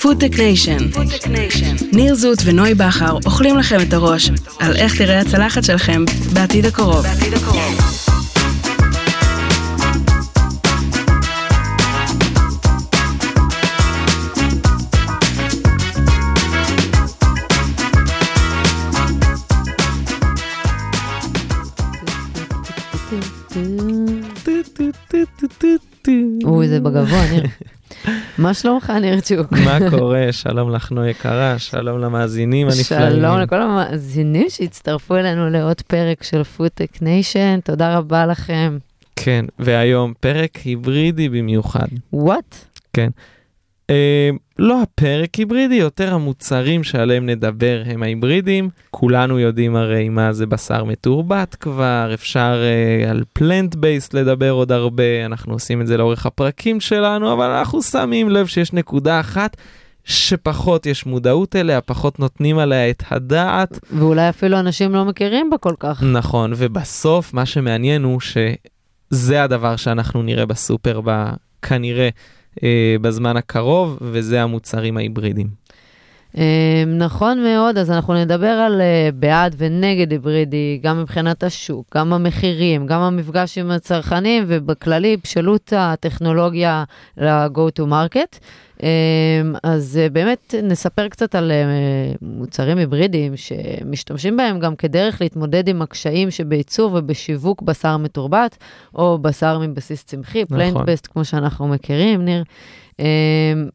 FoodTech Nation. ניר זוט ונוי בכר אוכלים לכם את הראש על איך תראה הצלחת שלכם בעתיד הקרוב. אוי, זה בגבוה, ניר. מה שלומך, ניר צ'וק? מה קורה? שלום לך, נוי יקרה, שלום למאזינים הנפלאים. שלום לכל המאזינים שהצטרפו אלינו לעוד פרק של FoodTech Nation, תודה רבה לכם. כן, והיום פרק היברידי במיוחד. what? כן. אה, לא הפרק היברידי, יותר המוצרים שעליהם נדבר הם ההיברידים. כולנו יודעים הרי מה זה בשר מתורבת כבר, אפשר אה, על plant based לדבר עוד הרבה, אנחנו עושים את זה לאורך הפרקים שלנו, אבל אנחנו שמים לב שיש נקודה אחת. שפחות יש מודעות אליה, פחות נותנים עליה את הדעת. ואולי אפילו אנשים לא מכירים בה כל כך. נכון, ובסוף מה שמעניין הוא שזה הדבר שאנחנו נראה בסופר ב... כנראה אה, בזמן הקרוב, וזה המוצרים ההיברידיים. אה, נכון מאוד, אז אנחנו נדבר על אה, בעד ונגד היברידי, גם מבחינת השוק, גם המחירים, גם המפגש עם הצרכנים, ובכללי בשלות הטכנולוגיה ל-go to market. אז באמת נספר קצת על מוצרים היברידיים שמשתמשים בהם גם כדרך להתמודד עם הקשיים שבייצור ובשיווק בשר מתורבת, או בשר מבסיס צמחי, נכון. plant based, כמו שאנחנו מכירים, ניר.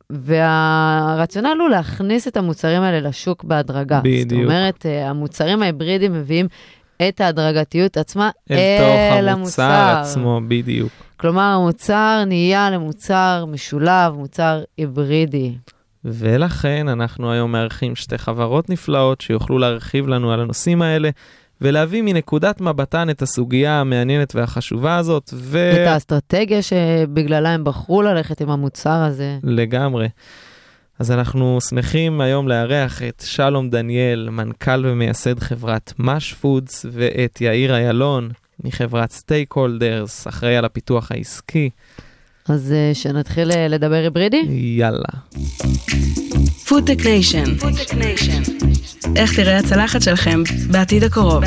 והרציונל הוא להכניס את המוצרים האלה לשוק בהדרגה. בדיוק. זאת אומרת, המוצרים ההיברידיים מביאים את ההדרגתיות עצמה אל, אל המוצר. אל תוך המוצר עצמו, בדיוק. כלומר, המוצר נהיה למוצר משולב, מוצר היברידי. ולכן אנחנו היום מארחים שתי חברות נפלאות שיוכלו להרחיב לנו על הנושאים האלה. ולהביא מנקודת מבטן את הסוגיה המעניינת והחשובה הזאת. ו... את האסטרטגיה שבגללה הם בחרו ללכת עם המוצר הזה. לגמרי. אז אנחנו שמחים היום לארח את שלום דניאל, מנכ"ל ומייסד חברת מאש פודס, ואת יאיר איילון מחברת Steakholders, אחראי על הפיתוח העסקי. אז שנתחיל לדבר היברידי? יאללה. FoodTech Nation. איך תראה הצלחת שלכם בעתיד הקרוב.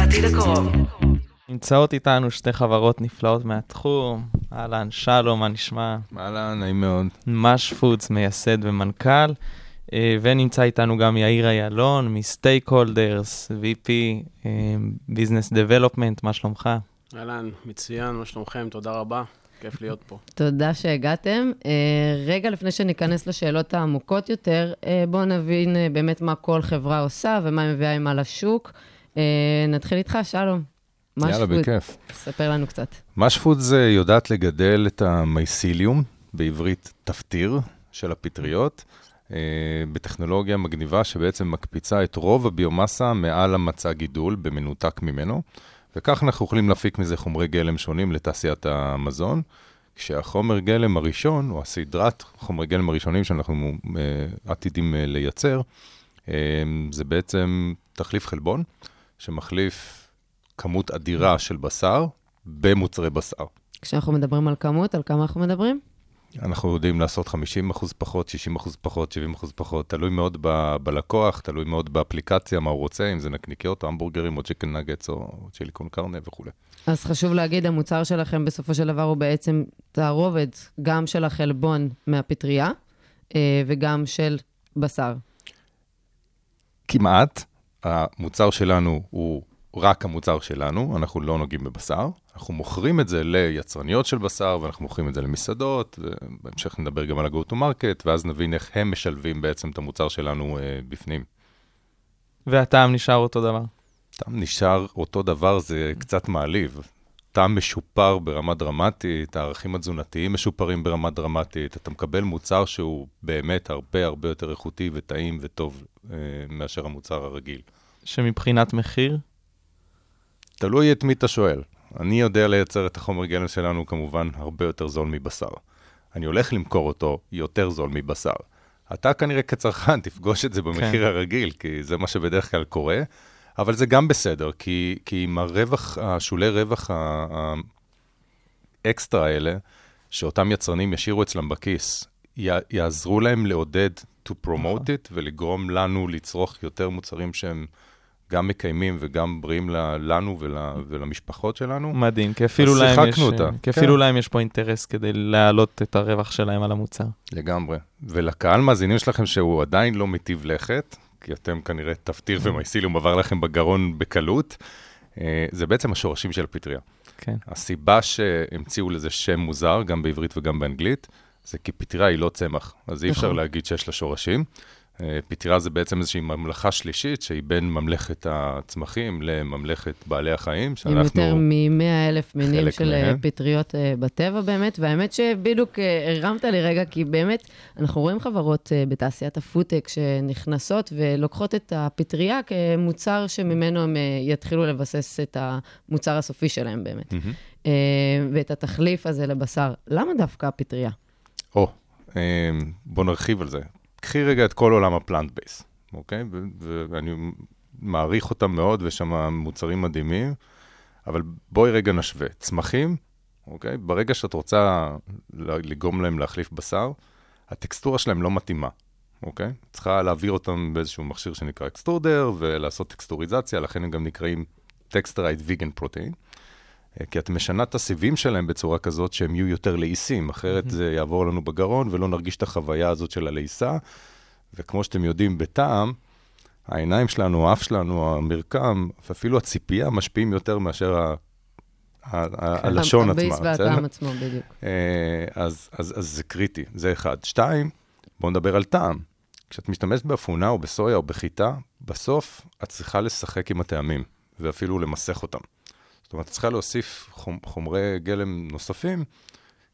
נמצאות איתנו שתי חברות נפלאות מהתחום. אהלן, שלום, מה נשמע? אהלן, נעים מאוד. Mush Foods, מייסד ומנכ"ל. ונמצא איתנו גם יאיר איילון מ Steakholders, VP ביזנס דבלופמנט, מה שלומך? אהלן, מצוין, מה שלומכם? תודה רבה. כיף להיות פה. תודה שהגעתם. Uh, רגע לפני שניכנס לשאלות העמוקות יותר, uh, בואו נבין uh, באמת מה כל חברה עושה ומה היא מביאה עימה לשוק. נתחיל איתך, שלום. יאללה, בכיף. ספר לנו קצת. משפוד זה יודעת לגדל את המייסיליום, בעברית תפטיר, של הפטריות, בטכנולוגיה מגניבה שבעצם מקפיצה את רוב הביומאסה מעל המצע גידול במנותק ממנו. וכך אנחנו יכולים להפיק מזה חומרי גלם שונים לתעשיית המזון, כשהחומר גלם הראשון, או הסדרת חומרי גלם הראשונים שאנחנו uh, עתידים uh, לייצר, uh, זה בעצם תחליף חלבון, שמחליף כמות אדירה של בשר במוצרי בשר. כשאנחנו מדברים על כמות, על כמה אנחנו מדברים? אנחנו יודעים לעשות 50 אחוז פחות, 60 אחוז פחות, 70 אחוז פחות, תלוי מאוד ב- בלקוח, תלוי מאוד באפליקציה, מה הוא רוצה, אם זה נקניקיות או המבורגרים או צ'יקן נגטס או צ'ילי קון קרנה וכולי. אז חשוב להגיד, המוצר שלכם בסופו של דבר הוא בעצם תערובת גם של החלבון מהפטריה וגם של בשר. כמעט. המוצר שלנו הוא רק המוצר שלנו, אנחנו לא נוגעים בבשר. אנחנו מוכרים את זה ליצרניות של בשר, ואנחנו מוכרים את זה למסעדות, ובהמשך נדבר גם על ה-go to market, ואז נבין איך הם משלבים בעצם את המוצר שלנו אה, בפנים. והטעם נשאר אותו דבר. טעם נשאר אותו דבר, זה קצת מעליב. טעם משופר ברמה דרמטית, הערכים התזונתיים משופרים ברמה דרמטית, אתה מקבל מוצר שהוא באמת הרבה הרבה יותר איכותי וטעים וטוב אה, מאשר המוצר הרגיל. שמבחינת מחיר? תלוי את מי אתה שואל. אני יודע לייצר את החומר גלם שלנו כמובן הרבה יותר זול מבשר. אני הולך למכור אותו יותר זול מבשר. אתה כנראה כצרכן תפגוש את זה במחיר כן. הרגיל, כי זה מה שבדרך כלל קורה, אבל זה גם בסדר, כי, כי עם הרווח, השולי רווח האקסטרה האלה, שאותם יצרנים ישאירו אצלם בכיס, יעזרו להם לעודד to promote it ולגרום לנו לצרוך יותר מוצרים שהם גם מקיימים וגם בריאים לנו ול, ולמשפחות שלנו. מדהים, כי אפילו להם יש, אותה. כי אפילו כן. להם יש פה אינטרס כדי להעלות את הרווח שלהם על המוצר. לגמרי. ולקהל מאזינים שלכם שהוא עדיין לא מטיב לכת, כי אתם כנראה תפטיר ומייסיליום עבר לכם בגרון בקלות, אה, זה בעצם השורשים של הפטריה. כן. הסיבה שהמציאו לזה שם מוזר, גם בעברית וגם באנגלית, זה כי פטריה היא לא צמח, אז אי אפשר נכון. להגיד שיש לה שורשים. אה, פטריה זה בעצם איזושהי ממלכה שלישית, שהיא בין ממלכת הצמחים לממלכת בעלי החיים, שאנחנו... עם יותר מ-100 אלף מינים של אה, מהם. פטריות בטבע באמת, והאמת שבדיוק הרמת לי רגע, כי באמת, אנחנו רואים חברות בתעשיית הפודטק שנכנסות ולוקחות את הפטריה כמוצר שממנו הם יתחילו לבסס את המוצר הסופי שלהם באמת, mm-hmm. ואת התחליף הזה לבשר. למה דווקא הפטריה? או, אה, בוא נרחיב על זה. קחי רגע את כל עולם ה plant base, אוקיי? ואני מעריך אותם מאוד, ויש שם מוצרים מדהימים, אבל בואי רגע נשווה. צמחים, אוקיי? ברגע שאת רוצה לגרום להם להחליף בשר, הטקסטורה שלהם לא מתאימה, אוקיי? צריכה להעביר אותם באיזשהו מכשיר שנקרא extruder, ולעשות טקסטוריזציה, לכן הם גם נקראים textured vegan protein. כי את משנה את הסיבים שלהם בצורה כזאת שהם יהיו יותר לעיסים, אחרת mm-hmm. זה יעבור לנו בגרון ולא נרגיש את החוויה הזאת של הלעיסה. וכמו שאתם יודעים, בטעם, העיניים שלנו, האף שלנו, המרקם, ואפילו הציפייה משפיעים יותר מאשר ה... ה... כן. הלשון עצמה. הביס והטעם עצמו, בדיוק. אה, אז, אז, אז זה קריטי, זה אחד. שתיים, בואו נדבר על טעם. כשאת משתמשת באפונה או בסויה או בחיטה, בסוף את צריכה לשחק עם הטעמים, ואפילו למסך אותם. זאת אומרת, צריכה להוסיף חומ, חומרי גלם נוספים,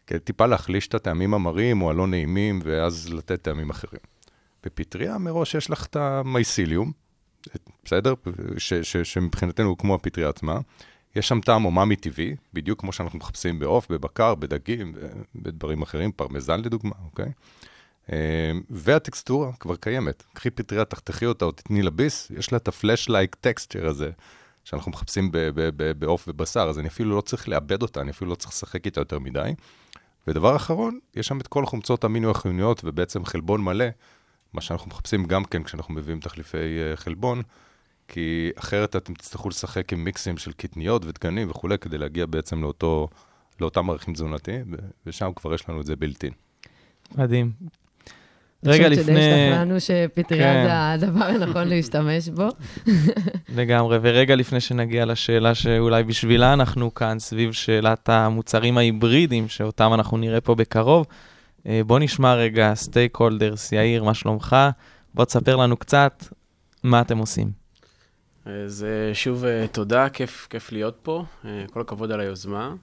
כדי טיפה להחליש את הטעמים המרים או הלא נעימים, ואז לתת טעמים אחרים. בפטריה מראש יש לך את ה mycelium, בסדר? ש, ש, שמבחינתנו הוא כמו הפטריה עצמה. יש שם טעם אומאמי טבעי, בדיוק כמו שאנחנו מחפשים בעוף, בבקר, בדגים, בדברים אחרים, פרמזן לדוגמה, אוקיי? אה, והטקסטורה כבר קיימת. קחי פטריה, תחתכי אותה או תתני לה ביס, יש לה את ה flesh-like texture הזה, שאנחנו מחפשים בעוף ובשר, אז אני אפילו לא צריך לאבד אותה, אני אפילו לא צריך לשחק איתה יותר מדי. ודבר אחרון, יש שם את כל חומצות המינו החיוניות ובעצם חלבון מלא, מה שאנחנו מחפשים גם כן כשאנחנו מביאים תחליפי uh, חלבון, כי אחרת אתם תצטרכו לשחק עם מיקסים של קטניות ודגנים וכולי, כדי להגיע בעצם לאותו, לאותם ערכים תזונתיים, ושם כבר יש לנו את זה בלתי. מדהים. רגע לפני... פשוט השתכנענו שפטריה כן. זה הדבר הנכון להשתמש בו. לגמרי, ורגע לפני שנגיע לשאלה שאולי בשבילה אנחנו כאן, סביב שאלת המוצרים ההיברידיים, שאותם אנחנו נראה פה בקרוב, אה, בוא נשמע רגע Steakholders, יאיר, מה שלומך? בוא תספר לנו קצת מה אתם עושים. אז אה, שוב, אה, תודה, כיף, כיף להיות פה, כל הכבוד על היוזמה.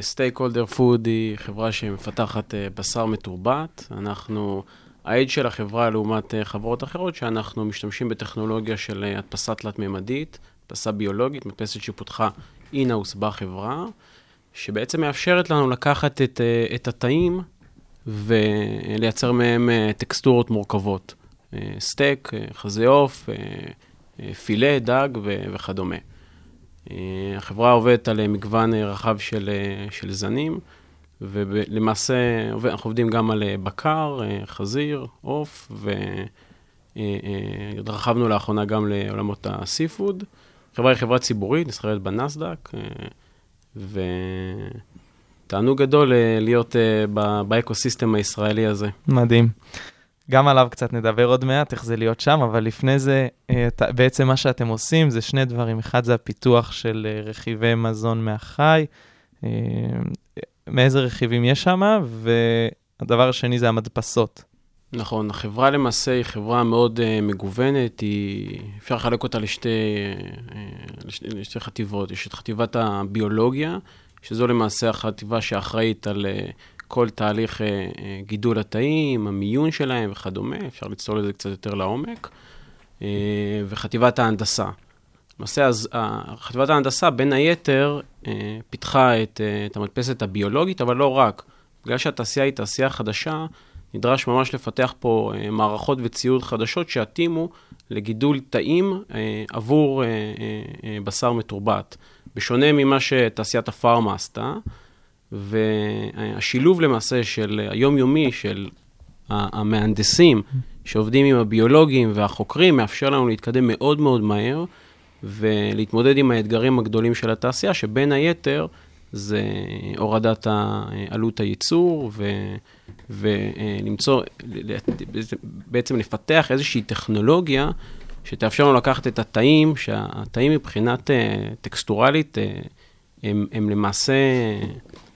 Steakholder Foods היא חברה שמפתחת uh, בשר מתורבת. אנחנו, העד של החברה לעומת uh, חברות אחרות, שאנחנו משתמשים בטכנולוגיה של uh, הדפסה תלת-ממדית, הדפסה ביולוגית, מדפסת שפותחה אינהאוס בחברה, שבעצם מאפשרת לנו לקחת את, uh, את התאים ולייצר מהם uh, טקסטורות מורכבות. Uh, סטייק, uh, חזה עוף, uh, uh, פילה, דג וכדומה. אה, החברה עובדת על אה, מגוון אה, רחב של, של זנים, ולמעשה אנחנו עובדים גם על בקר, חזיר, עוף, והתרחבנו לאחרונה גם לעולמות הסיפוד. החברה היא חברה ציבורית, נסחרת בנסדק, ותענוג גדול להיות באקוסיסטם הישראלי הזה. מדהים. גם עליו קצת נדבר עוד מעט, איך זה להיות שם, אבל לפני זה, אה, בעצם מה שאתם עושים זה שני דברים. אחד זה הפיתוח של אה, רכיבי מזון מהחי, אה, מאיזה רכיבים יש שם, והדבר השני זה המדפסות. נכון, החברה למעשה היא חברה מאוד uh, מגוונת, היא, אפשר לחלק אותה לשתי, uh, לשתי, לשתי חטיבות. יש את חטיבת הביולוגיה, שזו למעשה החטיבה שאחראית על uh, כל תהליך אה, אה, גידול התאים, המיון שלהם וכדומה, אפשר לצלול לזה קצת יותר לעומק, אה, וחטיבת ההנדסה. למעשה, חטיבת ההנדסה, בין היתר, פיתחה את, את המדפסת הביולוגית, אבל לא רק. בגלל שהתעשייה היא תעשייה חדשה, נדרש ממש לפתח פה מערכות וציוד חדשות שיתאימו לגידול תאים עבור בשר מתורבת. בשונה ממה שתעשיית הפארמה עשתה, והשילוב למעשה של היומיומי של המהנדסים שעובדים עם הביולוגים והחוקרים, מאפשר לנו להתקדם מאוד מאוד מהר ולהתמודד עם האתגרים הגדולים של התעשייה, שבין היתר זה הורדת עלות הייצור ו... ולמצוא, בעצם לפתח איזושהי טכנולוגיה שתאפשר לנו לקחת את התאים, שהתאים מבחינת טקסטורלית אה, הם, הם למעשה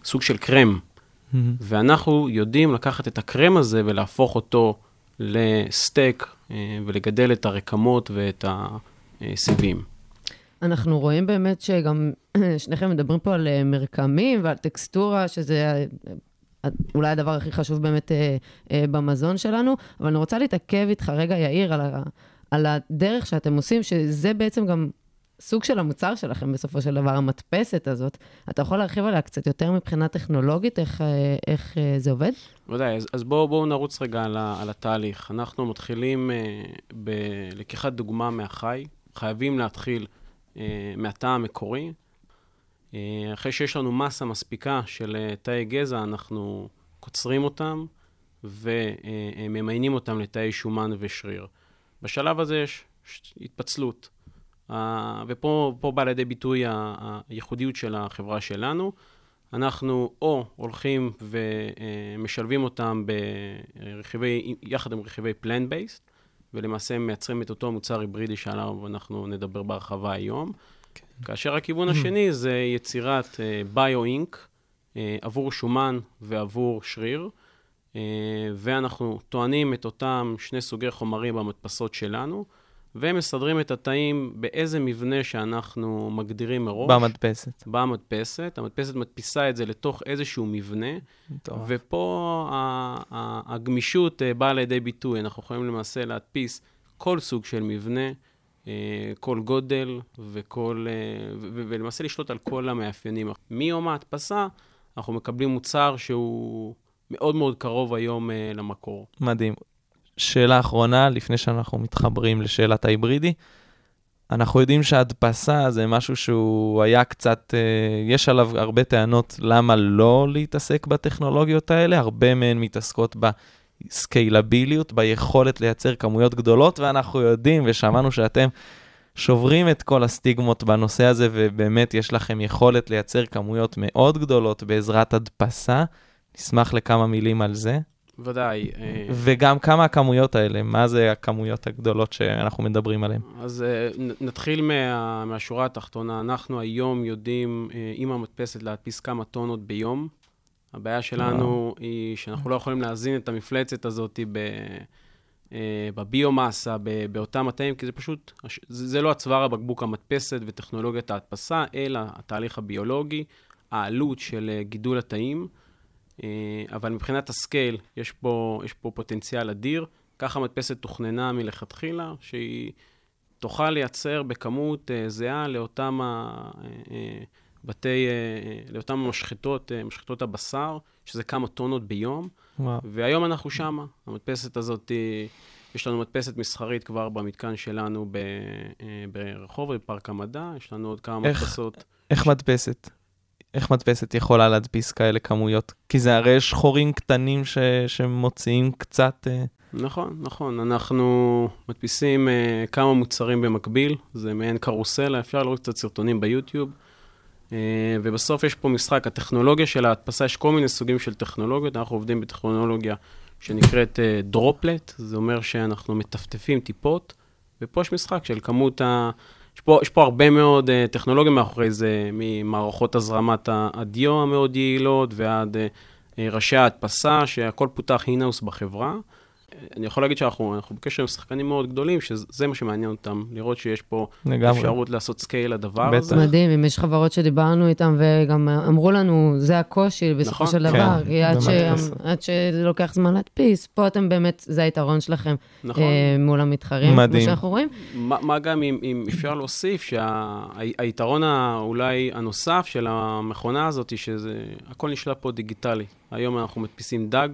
סוג של קרם. Mm-hmm. ואנחנו יודעים לקחת את הקרם הזה ולהפוך אותו לסטייק אה, ולגדל את הרקמות ואת הסיבים. אנחנו רואים באמת שגם שניכם מדברים פה על מרקמים ועל טקסטורה, שזה אולי הדבר הכי חשוב באמת אה, אה, במזון שלנו, אבל אני רוצה להתעכב איתך רגע, יאיר, על, ה, על הדרך שאתם עושים, שזה בעצם גם סוג של המוצר שלכם בסופו של דבר, המדפסת הזאת. אתה יכול להרחיב עליה קצת יותר מבחינה טכנולוגית, איך, אה, איך אה, זה עובד? בוודאי, אז, אז בואו בוא נרוץ רגע על, על התהליך. אנחנו מתחילים אה, בלקיחת דוגמה מהחי, חייבים להתחיל אה, מהתא המקורי. אה, אחרי שיש לנו מסה מספיקה של אה, תאי גזע, אנחנו קוצרים אותם וממיינים אותם לתאי שומן ושריר. בשלב הזה יש התפצלות. ופה בא לידי ביטוי הייחודיות של החברה שלנו. אנחנו או הולכים ומשלבים אותם ברכיבי, יחד עם רכיבי פלן-בייסט, ולמעשה מייצרים את אותו מוצר היברידי שעליו אנחנו נדבר בהרחבה היום. כאשר הכיוון השני זה יצירת ביו-אינק uh, uh, עבור שומן ועבור שריר, uh, ואנחנו טוענים את אותם שני סוגי חומרים במדפסות שלנו, ומסדרים את התאים באיזה מבנה שאנחנו מגדירים מראש. במדפסת. במדפסת. המדפסת מדפיסה את זה לתוך איזשהו מבנה, טוב. ופה הגמישות uh, באה לידי ביטוי. אנחנו יכולים למעשה להדפיס כל סוג של מבנה. אה, כל גודל וכל, אה, ולמעשה לשלוט על כל המאפיינים. מיום ההדפסה אנחנו מקבלים מוצר שהוא מאוד מאוד קרוב היום אה, למקור. מדהים. שאלה אחרונה, לפני שאנחנו מתחברים לשאלת ההיברידי. אנחנו יודעים שהדפסה זה משהו שהוא היה קצת, יש עליו הרבה טענות למה לא להתעסק בטכנולוגיות האלה, הרבה מהן מתעסקות ב... סקיילביליות, ביכולת לייצר כמויות גדולות, ואנחנו יודעים ושמענו שאתם שוברים את כל הסטיגמות בנושא הזה, ובאמת יש לכם יכולת לייצר כמויות מאוד גדולות בעזרת הדפסה. נשמח לכמה מילים על זה. ודאי. אה, וגם כמה הכמויות האלה, מה זה הכמויות הגדולות שאנחנו מדברים עליהן? אז אה, נתחיל מה, מהשורה התחתונה. אנחנו היום יודעים אה, עם המדפסת להדפיס כמה טונות ביום. הבעיה שלנו היא שאנחנו לא יכולים להזין את המפלצת הזאת ב... בביומאסה, באותם התאים, כי זה פשוט, זה לא הצוואר הבקבוק המדפסת וטכנולוגיית ההדפסה, אלא התהליך הביולוגי, העלות של גידול התאים. אה, אבל מבחינת הסקייל, יש פה, יש פה פוטנציאל אדיר. ככה המדפסת תוכננה מלכתחילה, שהיא תוכל לייצר בכמות זהה לאותם. בתי, אה, אה, לאותן משחטות, אה, משחטות הבשר, שזה כמה טונות ביום. וואו. והיום אנחנו שמה. המדפסת הזאת, יש לנו מדפסת מסחרית כבר במתקן שלנו ברחוב, בפארק המדע, יש לנו עוד כמה איך, מדפסות. איך מדפסת? איך מדפסת יכולה להדפיס כאלה כמויות? כי זה הרי יש חורים קטנים ש, שמוציאים קצת... נכון, נכון. אנחנו מדפיסים uh, כמה מוצרים במקביל, זה מעין קרוסלה, אפשר לראות קצת סרטונים ביוטיוב. אה, ובסוף יש פה משחק, הטכנולוגיה של ההדפסה, יש כל מיני סוגים של טכנולוגיות, אנחנו עובדים בטכנולוגיה שנקראת דרופלט, אה, זה אומר שאנחנו מטפטפים טיפות, ופה יש משחק של כמות ה... יש פה, יש פה הרבה מאוד uh, טכנולוגיה מאחורי זה, ממערכות הזרמת הדיו המאוד יעילות ועד uh, ראשי ההדפסה, שהכל פותח אינאוס בחברה. אני יכול להגיד שאנחנו בקשר עם שחקנים מאוד גדולים, שזה מה שמעניין אותם, לראות שיש פה לגמרי. אפשרות לעשות scale לדבר בטח. הזה. מדהים, אם יש חברות שדיברנו איתן וגם אמרו לנו, זה הקושי בסופו נכון, של כן, דבר, כי עד, ש... עד שזה לוקח זמן להדפיס, פה אתם באמת, זה היתרון שלכם נכון. אה, מול המתחרים, מדהים. כמו שאנחנו רואים. מה, מה גם אם, אם אפשר להוסיף, שהיתרון שה... אולי הנוסף של המכונה הזאת, שזה הכל נשלט פה דיגיטלי. היום אנחנו מדפיסים דג.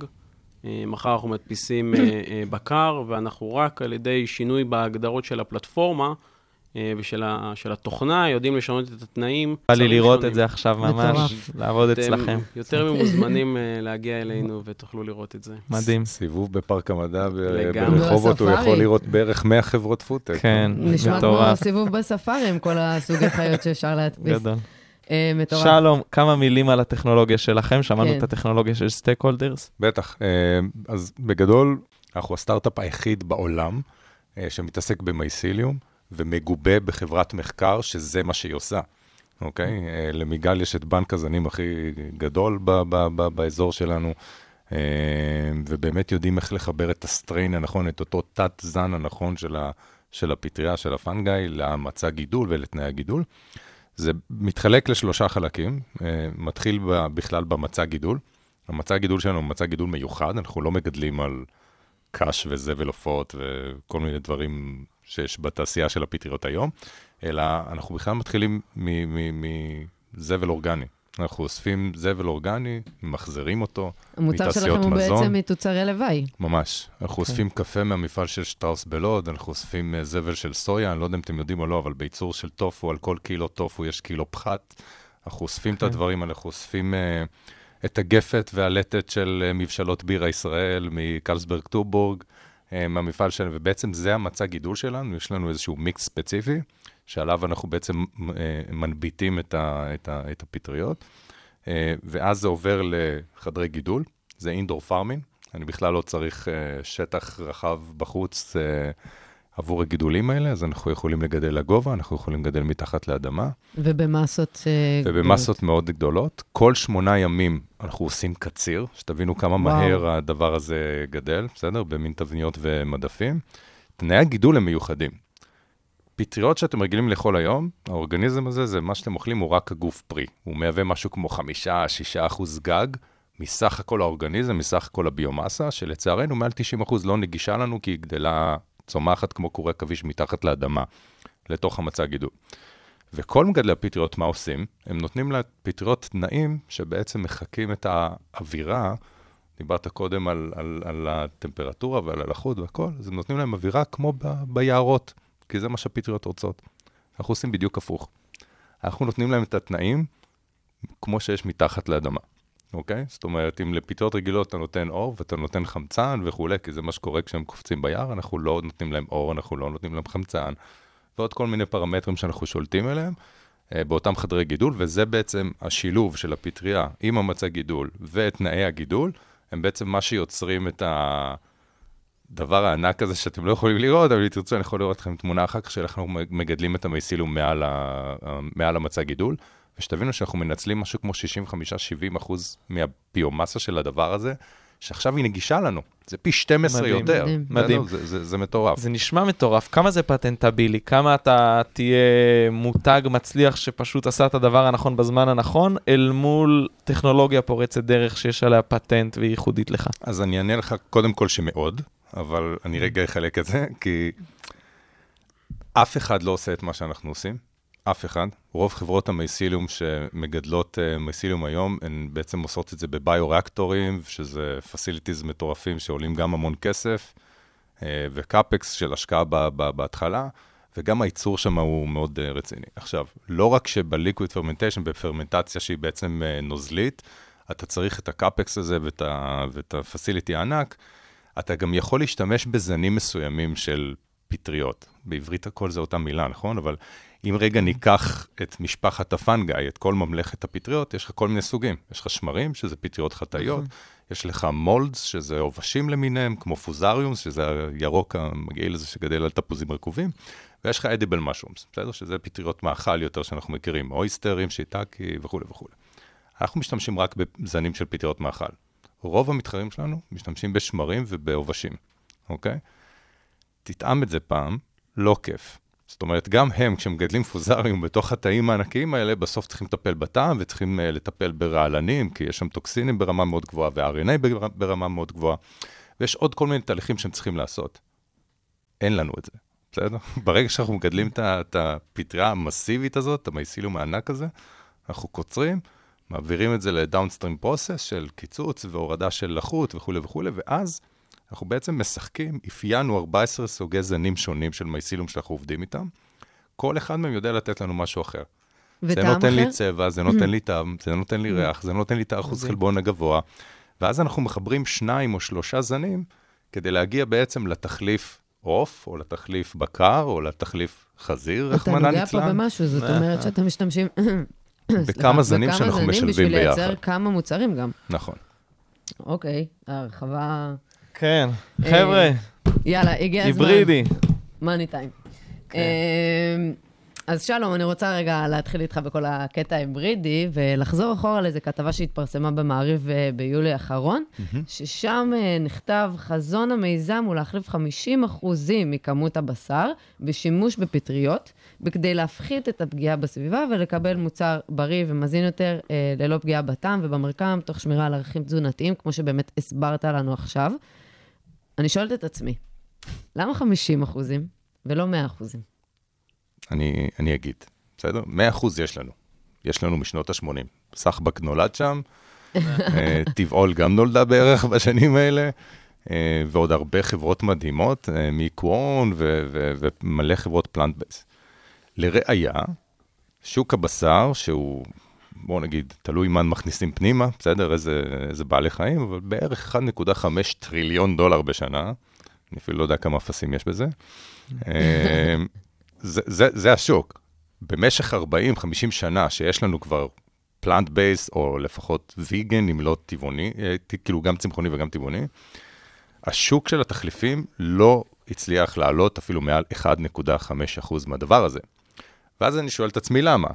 אה, מחר אנחנו מדפיסים אה, אה, בקר, ואנחנו רק על ידי שינוי בהגדרות של הפלטפורמה, ושל ה, של התוכנה, יודעים לשנות את התנאים. בא לי לראות שונים. את זה עכשיו ממש, מטורף. לעבוד אצלכם. יותר ממוזמנים להגיע אלינו ותוכלו לראות את זה. מדהים. סיבוב בפארק המדע. ברחובות, הוא. יכול לראות בערך 100 חברות פודטק. כן, נשמע כמו מטורף, סיבוב בספארי עם כל הסוגי חיות שאפשר להדפיס. גדול. אה, מטורף. שלום, כמה מילים על הטכנולוגיה שלכם, שמענו כן. את הטכנולוגיה של Steakholders. בטח. אה, אז בגדול, אנחנו הסטארט-אפ היחיד בעולם אה, שמתעסק ב mycelium ומגובה בחברת מחקר שזה מה שהיא עושה. אוקיי? אה, למיגל יש את בנק הזנים הכי גדול ב- ב- ב- באזור שלנו, אה, ובאמת יודעים איך לחבר את ה strain הנכון, את אותו תת-זן הנכון של, ה- של הפטריה, של ה fungi, למצע גידול ולתנאי הגידול. זה מתחלק לשלושה חלקים, אה, מתחיל בכלל במצע גידול. המצע גידול שלנו הוא מצע גידול מיוחד, אנחנו לא מגדלים על קש וזבל עופות וכל מיני דברים שיש בתעשייה של הפטריות היום, אלא אנחנו בכלל מתחילים מזבל אורגני. אנחנו אוספים זבל אורגני, ממחזרים אותו, המוצר מתעשיות שלכם הוא מזון. בעצם מתוצרי לוואי. ממש. אנחנו אוספים קפה מהמפעל של שטראוס בלוד, אנחנו אוספים אה, זבל של סויה, אני לא יודע אם אתם יודעים או לא, אבל בייצור של טופו, על כל קילו טופו יש קילו פחת. אנחנו אוספים את הדברים האלה, אנחנו אוספים אה, את הגפת והלטת של אה, מבשלות בירה ישראל, מקלסברג טובורג, אה, מהמפעל שלנו, ובעצם זה המצע גידול שלנו, יש לנו איזשהו מיקס ספציפי, שעליו אנחנו בעצם אה, מנביטים את, ה, את, ה, את הפטריות, אה, ואז זה עובר לחדרי גידול, זה אינדור פארמינג, אני בכלל לא צריך uh, שטח רחב בחוץ עבור הגידולים האלה, אז אנחנו יכולים לגדל לגובה, אנחנו יכולים לגדל מתחת לאדמה, ובמסות... אה, ובמסות מאוד גדולות. כל שמונה ימים אנחנו עושים קציר, שתבינו כמה וואו. מהר הדבר הזה גדל, בסדר? במין תבניות ומדפים. תנאי הגידול הם מיוחדים. פטריות שאתם רגילים לאכול היום, האורגניזם הזה, זה מה שאתם אוכלים, הוא רק הגוף פרי. הוא מהווה משהו כמו חמישה, שישה אחוז גג מסך הכל האורגניזם, מסך הכל הביומאסה, שלצערנו מעל 90 אחוז לא נגישה לנו, כי היא גדלה, צומחת כמו קורי עכביש מתחת לאדמה, לתוך המצע הגידול. וכל מגדלי הפטריות, מה עושים? הם נותנים לפטריות תנאים שבעצם מחקים את האווירה, דיברת קודם על, על, על הטמפרטורה ועל הלחות והכל, אז הם נותנים להם אווירה כמו ב, ביערות, כי זה מה שהפטריות רוצות. אנחנו עושים בדיוק הפוך. אנחנו נותנים להם את התנאים כמו שיש מתחת לאדמה, אוקיי? זאת אומרת, אם לפטריות רגילות אתה נותן אור ואתה נותן חמצן וכולי, כי זה מה שקורה כשהם קופצים ביער, אנחנו לא נותנים להם אור, אנחנו לא נותנים להם חמצן, ועוד כל מיני פרמטרים שאנחנו שולטים עליהם אה, באותם חדרי גידול, וזה בעצם השילוב של הפטריה עם המצע גידול ותנאי הגידול, הם בעצם מה שיוצרים את הדבר הענק הזה שאתם לא יכולים לראות, אבל אם תרצו, אני יכול לראות לכם תמונה אחר כך שאנחנו מגדלים את המייסילום מעל, ה... מעל המצע גידול, ושתבינו שאנחנו מנצלים משהו כמו 65-70 אחוז מהביומאסה של הדבר הזה, שעכשיו היא נגישה לנו. זה פי 12 מדהים, יותר. מדהים. מדהים. זה, זה, זה מטורף. זה נשמע מטורף, כמה זה פטנטבילי? כמה אתה תהיה מותג מצליח שפשוט עשה את הדבר הנכון בזמן הנכון, אל מול טכנולוגיה פורצת דרך שיש עליה פטנט והיא ייחודית לך? אז אני אענה לך קודם כל שמאוד, אבל אני רגע אחלק את זה, כי אף אחד לא עושה את מה שאנחנו עושים. אף אחד. רוב חברות המייסיליום שמגדלות uh, מייסיליום היום, הן בעצם עושות את זה בביו-ריאקטורים, שזה פסיליטיז מטורפים שעולים גם המון כסף, uh, ו CapEx של השקעה בהתחלה, וגם הייצור שם הוא מאוד uh, רציני. עכשיו, לא רק שב liquid fermentation, בפרמנטציה שהיא בעצם נוזלית, אתה צריך את ה CapEx הזה ואת ה facility הענק, אתה גם יכול להשתמש בזנים מסוימים של פטריות. בעברית הכל זה אותה מילה, נכון? אבל אם רגע ניקח את משפחת ה fungi, את כל ממלכת הפטריות, יש לך כל מיני סוגים. יש לך שמרים, שזה פטריות חד-תאיות, יש לך מולדס, שזה עובשים למיניהם, כמו פוזריום, שזה הירוק המגעיל הזה שגדל על תפוזים רקובים, ויש לך אדיבל משומס, בסדר? שזה פטריות מאכל יותר שאנחנו מכירים, אויסטרים, שיטקי וכולי וכולי. אנחנו משתמשים רק בזנים של פטריות מאכל. רוב המתחרים שלנו משתמשים בשמרים ובעובשים, אוקיי? תטעם את זה פעם, לא כיף. זאת אומרת, גם הם, כשמגדלים פוזריום בתוך התאים הענקיים האלה, בסוף צריכים לטפל בטעם וצריכים uh, לטפל ברעלנים, כי יש שם טוקסינים ברמה מאוד גבוהה ו-RNA בר- ברמה מאוד גבוהה, ויש עוד כל מיני תהליכים שהם צריכים לעשות. אין לנו את זה, בסדר? ברגע שאנחנו מגדלים את ה- את הפטריה המסיבית הזאת, את המייסילום הענק הזה, אנחנו קוצרים, מעבירים את זה לדאונסטרים פרוסס של קיצוץ והורדה של לחות וכולי וכולי, ואז אנחנו בעצם משחקים, אפיינו 14 סוגי זנים שונים של מייסילום שאנחנו עובדים איתם. כל אחד מהם יודע לתת לנו משהו אחר. וטעם זה נותן אחר? לי צבע, זה נותן לי טעם, זה נותן לי ריח, זה נותן לי את האחוז. חלבון הגבוה. ואז אנחנו מחברים שניים או שלושה זנים כדי להגיע בעצם לתחליף עוף, או לתחליף בקר, או לתחליף חזיר, אתה רחמנא נוגע פה. במשהו, זאת אומרת. שאתם משתמשים... בכמה זנים בכמה שאנחנו זנים משלבים בשביל ביחד. לייצר כמה מוצרים גם. נכון. אוקיי, הרחבה... כן, אה, חבר'ה, יאללה, הגיע הזמן. היברידי. מאני טיים. כן. אמ, אז שלום, אני רוצה רגע להתחיל איתך בכל הקטע ההיברידי, ולחזור אחורה לאיזו כתבה שהתפרסמה במעריב אה, ביולי האחרון, ששם אה, נכתב, חזון המיזם הוא להחליף 50% מכמות הבשר בשימוש בפטריות, בכדי להפחית את הפגיעה בסביבה ולקבל מוצר בריא ומזין יותר, אה, ללא פגיעה בטעם ובמרקם, תוך שמירה על ערכים תזונתיים, כמו שבאמת הסברת לנו עכשיו. אני שואלת את עצמי, למה 50 אחוזים ולא 100 אחוזים? אני, אני אגיד, בסדר? 100% יש לנו. יש לנו משנות ה-80. סחבק נולד שם, אה, טבעול גם נולדה בערך בשנים האלה, אה, ועוד הרבה חברות מדהימות, אה, ו- ומלא חברות plant base. לראיה, שוק הבשר, שהוא, בואו נגיד, תלוי מה מכניסים פנימה, בסדר? איזה, איזה בעלי חיים, אבל בערך 1.5 טריליון דולר בשנה. אני אפילו לא יודע כמה אפסים יש בזה. אה, זה, זה, זה השוק. במשך 40-50 שנה שיש לנו כבר פלנט בייס, או לפחות ויגן, אם לא טבעוני, אה, כאילו גם צמחוני וגם טבעוני, השוק של התחליפים לא הצליח לעלות אפילו מעל 1.5% מהדבר הזה. ואז אני שואל את עצמי למה.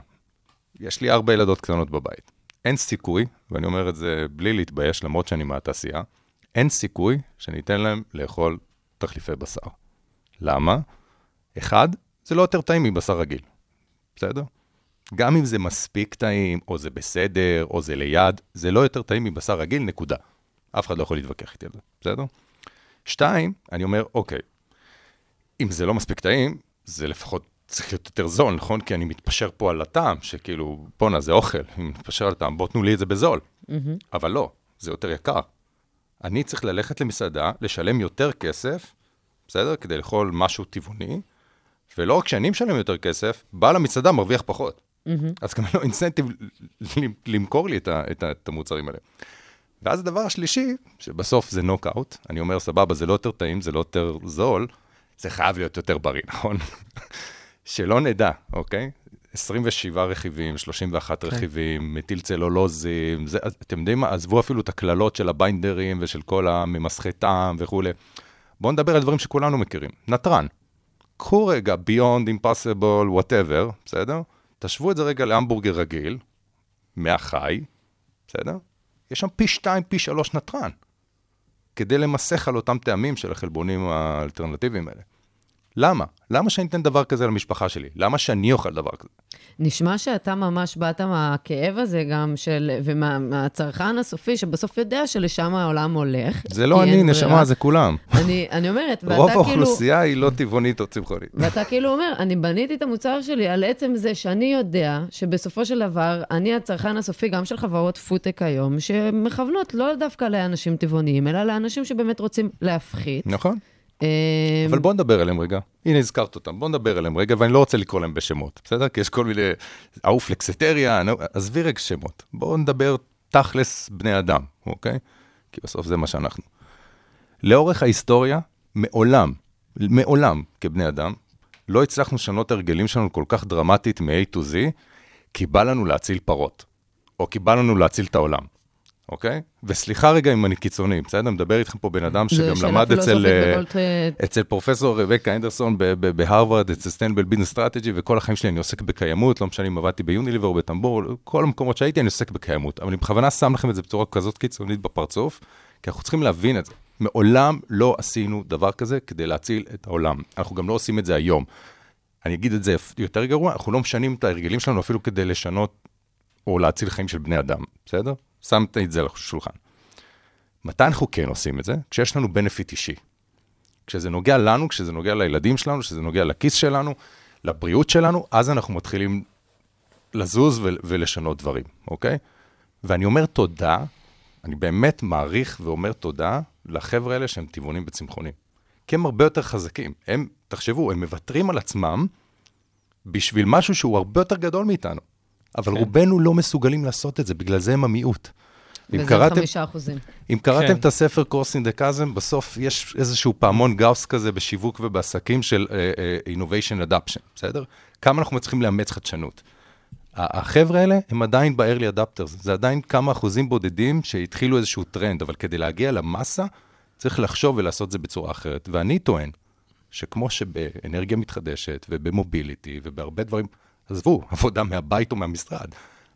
יש לי ארבע ילדות קטנות בבית. אין סיכוי, ואני אומר את זה בלי להתבייש, למרות שאני מהתעשייה, אין סיכוי שאני אתן להם לאכול תחליפי בשר. למה? אחד, זה לא יותר טעים מבשר רגיל, בסדר? גם אם זה מספיק טעים, או זה בסדר, או זה ליד, זה לא יותר טעים מבשר רגיל, נקודה. אף אחד לא יכול להתווכח איתי על זה, בסדר? שתיים, אני אומר, אוקיי, אם זה לא מספיק טעים, זה לפחות צריך להיות יותר זול, נכון? כי אני מתפשר פה על הטעם, שכאילו, בואנה, זה אוכל, אם מתפשר על הטעם, בוא תנו לי את זה בזול. אבל לא, זה יותר יקר. אני צריך ללכת למסעדה, לשלם יותר כסף, בסדר? כדי לאכול משהו טבעוני, ולא רק שאני משלם יותר כסף, בעל המסעדה מרוויח פחות. אז גם לו אינסנטיב למכור לי את, ה, את, ה, את המוצרים האלה. ואז הדבר השלישי, שבסוף זה נוקאוט, אני אומר, סבבה, זה לא יותר טעים, זה לא יותר זול, זה חייב להיות יותר בריא, נכון? שלא נדע, אוקיי? 27 רכיבים, 31 רכיבים, מטיל צלולוזים, זה, אתם יודעים מה? עזבו אפילו את הקללות של הביינדרים ושל כל הממסכי טעם וכולי. בואו נדבר על דברים שכולנו מכירים. נתרן. קחו רגע Beyond, Impossible, whatever, בסדר? תשוו את זה רגע להמבורגר רגיל, מהחי, בסדר? יש שם פי שתיים, פי שלוש נתרן, כדי למסך על אותם טעמים של החלבונים האלטרנטיביים האלה. למה? למה שאני אתן דבר כזה למשפחה שלי? למה שאני אוכל דבר כזה? נשמע שאתה ממש באת מהכאב הזה גם של, ומהצרכן הסופי, שבסוף יודע שלשם העולם הולך. זה לא אני, נשמה. זה כולם. אני, אני אומרת, ואתה רוב כאילו... האוכלוסייה היא לא טבעונית או צמחונית. ואתה כאילו אומר, אני בניתי את המוצר שלי על עצם זה שאני יודע שבסופו של דבר, אני הצרכן הסופי גם של חברות פודטק היום, שמכוונות לא דווקא לאנשים טבעוניים, אלא לאנשים שבאמת רוצים להפחית. נכון. אמ, אבל בוא נדבר עליהם רגע. הנה, הזכרת אותם. בוא נדבר עליהם רגע, ואני לא רוצה לקרוא להם בשמות, בסדר? כי יש כל מיני... ההוא פלקסטריה, נו, עזבי רגע שמות. בואו נדבר תכלס בני אדם, אוקיי? כי בסוף זה מה שאנחנו. לאורך ההיסטוריה, מעולם, מעולם כבני אדם, לא הצלחנו לשנות הרגלים שלנו כל כך דרמטית מ-A to Z, כי בא לנו להציל פרות, או כי בא לנו להציל את העולם, אוקיי? וסליחה רגע אם אני קיצוני, בסדר? מדבר איתכם פה בן אדם שגם למד אצל... אה, אצל פרופסור רבקה הנדרסון בהרווארד, אצל sustainable business strategy, וכל החיים שלי אני עוסק בקיימות, לא משנה אם עבדתי ביוניליבר או בטמבור, כל המקומות שהייתי אני עוסק בקיימות. אבל אני בכוונה שם לכם את זה בצורה כזאת קיצונית בפרצוף, כי אנחנו צריכים להבין את זה. מעולם לא עשינו דבר כזה כדי להציל את העולם. אנחנו גם לא עושים את זה היום. אני אגיד את זה יותר גרוע, אנחנו לא משנים את ההרגלים שלנו אפילו כדי לשנות או להציל חיים של בני אדם, בסדר? שמתי את זה על השולחן. מתי אנחנו כן עושים את זה? כשיש לנו בנפיט אישי. כשזה נוגע לנו, כשזה נוגע לילדים שלנו, כשזה נוגע לכיס שלנו, לבריאות שלנו, אז אנחנו מתחילים לזוז ול- ולשנות דברים, אוקיי? ואני אומר תודה, אני באמת מעריך ואומר תודה לחבר'ה האלה שהם טבעונים וצמחונים. כי הם הרבה יותר חזקים. הם, תחשבו, הם מוותרים על עצמם בשביל משהו שהוא הרבה יותר גדול מאיתנו. אבל כן. רובנו לא מסוגלים לעשות את זה, בגלל זה הם המיעוט. אם וזה קראתם, חמישה אחוזים. אם קראתם כן. את הספר Crossing the Chasm, בסוף יש איזשהו פעמון גאוס כזה בשיווק ובעסקים של uh, uh, innovation adoption, בסדר? כמה אנחנו מצליחים לאמץ חדשנות. החבר'ה האלה הם עדיין ב-early adapters, זה עדיין כמה אחוזים בודדים שהתחילו איזשהו טרנד, אבל כדי להגיע למסה, צריך לחשוב ולעשות את זה בצורה אחרת. ואני טוען שכמו שבאנרגיה מתחדשת ובמוביליטי ובהרבה דברים, עזבו, עבודה מהבית או מהמשרד,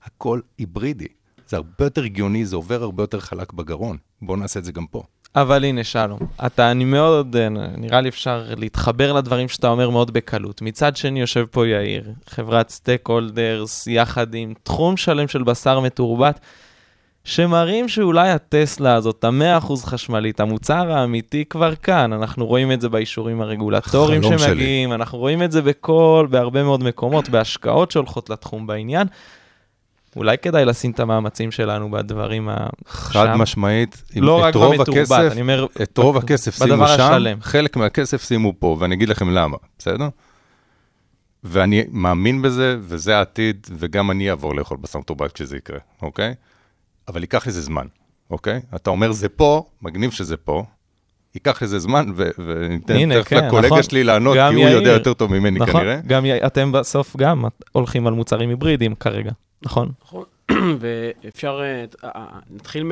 הכל היברידי. זה הרבה יותר הגיוני, זה עובר הרבה יותר חלק בגרון. בואו נעשה את זה גם פה. אבל הנה, שלום, אתה, אני מאוד, אה, נראה לי אפשר להתחבר לדברים שאתה אומר מאוד בקלות. מצד שני, יושב פה יאיר, חברת סטייק הולדרס, יחד עם תחום שלם של בשר מתורבת, שמראים שאולי הטסלה הזאת, ה-100% חשמלית, המוצר האמיתי כבר כאן. אנחנו רואים את זה באישורים הרגולטוריים חלום שלי. שמגיעים, אנחנו רואים את זה בכל, בהרבה מאוד מקומות, בהשקעות שהולכות לתחום בעניין. אולי כדאי לשים את המאמצים שלנו בדברים ה... חד שם. משמעית, לא את רוב הכסף, אני אומר... את רוב הכסף שימו שם, השלם. חלק מהכסף שימו פה, ואני אגיד לכם למה, בסדר? ואני מאמין בזה, וזה העתיד, וגם אני אעבור לאכול בשר מתורבת כשזה יקרה, אוקיי? אבל ייקח לזה זמן, אוקיי? אתה אומר זה פה, מגניב שזה פה, ייקח לזה זמן, ו- וניתן תכף כן, לקולגה נכון. שלי לענות, כי הוא יאיר. יודע יותר טוב ממני נכון, כנראה. גם אתם בסוף גם הולכים על מוצרים היברידיים כרגע, נכון? נכון. ואפשר, אה, אה, נתחיל מ-